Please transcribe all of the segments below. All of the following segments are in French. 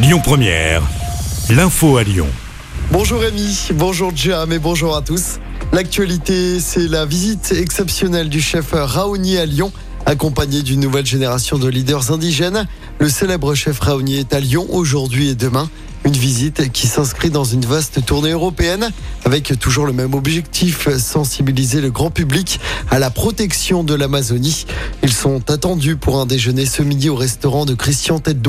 Lyon Première, l'info à Lyon. Bonjour Rémi, bonjour Jam et bonjour à tous. L'actualité, c'est la visite exceptionnelle du chef Raoni à Lyon, accompagné d'une nouvelle génération de leaders indigènes. Le célèbre chef Raoni est à Lyon aujourd'hui et demain. Une visite qui s'inscrit dans une vaste tournée européenne avec toujours le même objectif, sensibiliser le grand public à la protection de l'Amazonie. Ils sont attendus pour un déjeuner ce midi au restaurant de Christian tête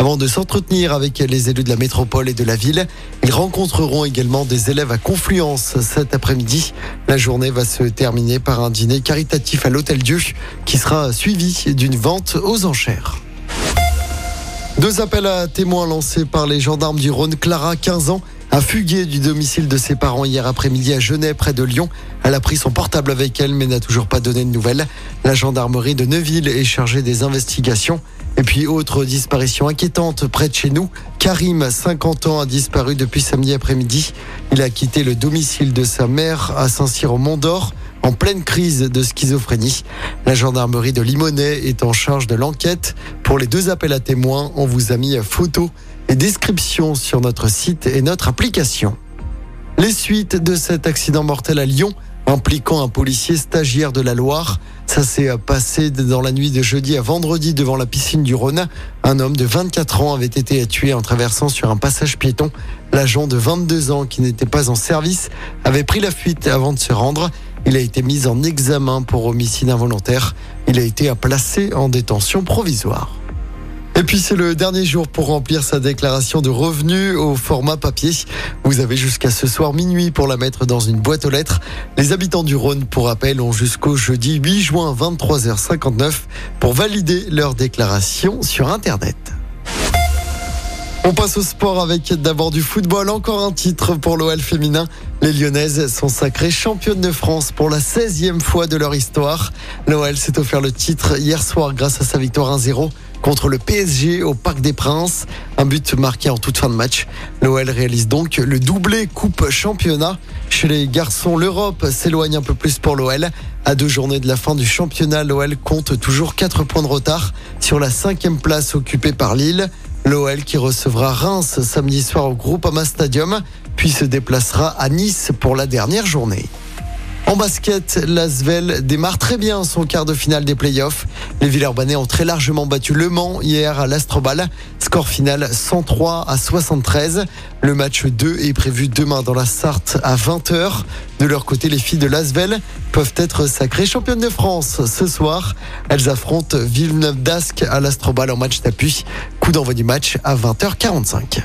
avant de s'entretenir avec les élus de la métropole et de la ville. Ils rencontreront également des élèves à Confluence cet après-midi. La journée va se terminer par un dîner caritatif à l'Hôtel Dieu qui sera suivi d'une vente aux enchères. Deux appels à témoins lancés par les gendarmes du Rhône. Clara, 15 ans, a fugué du domicile de ses parents hier après-midi à Genève, près de Lyon. Elle a pris son portable avec elle, mais n'a toujours pas donné de nouvelles. La gendarmerie de Neuville est chargée des investigations. Et puis, autre disparition inquiétante près de chez nous. Karim, 50 ans, a disparu depuis samedi après-midi. Il a quitté le domicile de sa mère à Saint-Cyr au Mont-d'Or en pleine crise de schizophrénie. La gendarmerie de Limonest est en charge de l'enquête. Pour les deux appels à témoins, on vous a mis photos et descriptions sur notre site et notre application. Les suites de cet accident mortel à Lyon impliquant un policier stagiaire de la Loire. Ça s'est passé dans la nuit de jeudi à vendredi devant la piscine du Rhône. Un homme de 24 ans avait été tué en traversant sur un passage piéton. L'agent de 22 ans qui n'était pas en service avait pris la fuite avant de se rendre. Il a été mis en examen pour homicide involontaire. Il a été placé en détention provisoire. Et puis c'est le dernier jour pour remplir sa déclaration de revenus au format papier. Vous avez jusqu'à ce soir minuit pour la mettre dans une boîte aux lettres. Les habitants du Rhône, pour rappel, ont jusqu'au jeudi 8 juin 23h59 pour valider leur déclaration sur Internet. On passe au sport avec d'abord du football. Encore un titre pour l'OL féminin. Les Lyonnaises sont sacrées championnes de France pour la 16e fois de leur histoire. L'OL s'est offert le titre hier soir grâce à sa victoire 1-0 contre le PSG au Parc des Princes. Un but marqué en toute fin de match. L'OL réalise donc le doublé Coupe Championnat. Chez les garçons, l'Europe s'éloigne un peu plus pour l'OL. À deux journées de la fin du championnat, l'OL compte toujours 4 points de retard sur la cinquième place occupée par Lille. L'OL qui recevra Reims samedi soir au Groupama Stadium, puis se déplacera à Nice pour la dernière journée. En basket, l'Asvel démarre très bien son quart de finale des playoffs. Les Villeurbanais ont très largement battu Le Mans hier à l'Astrobal. Score final 103 à 73. Le match 2 est prévu demain dans la Sarthe à 20h. De leur côté, les filles de l'Asvel peuvent être sacrées championnes de France ce soir. Elles affrontent Villeneuve d'Ascq à l'Astrobal en match d'appui. Coup d'envoi du match à 20h45.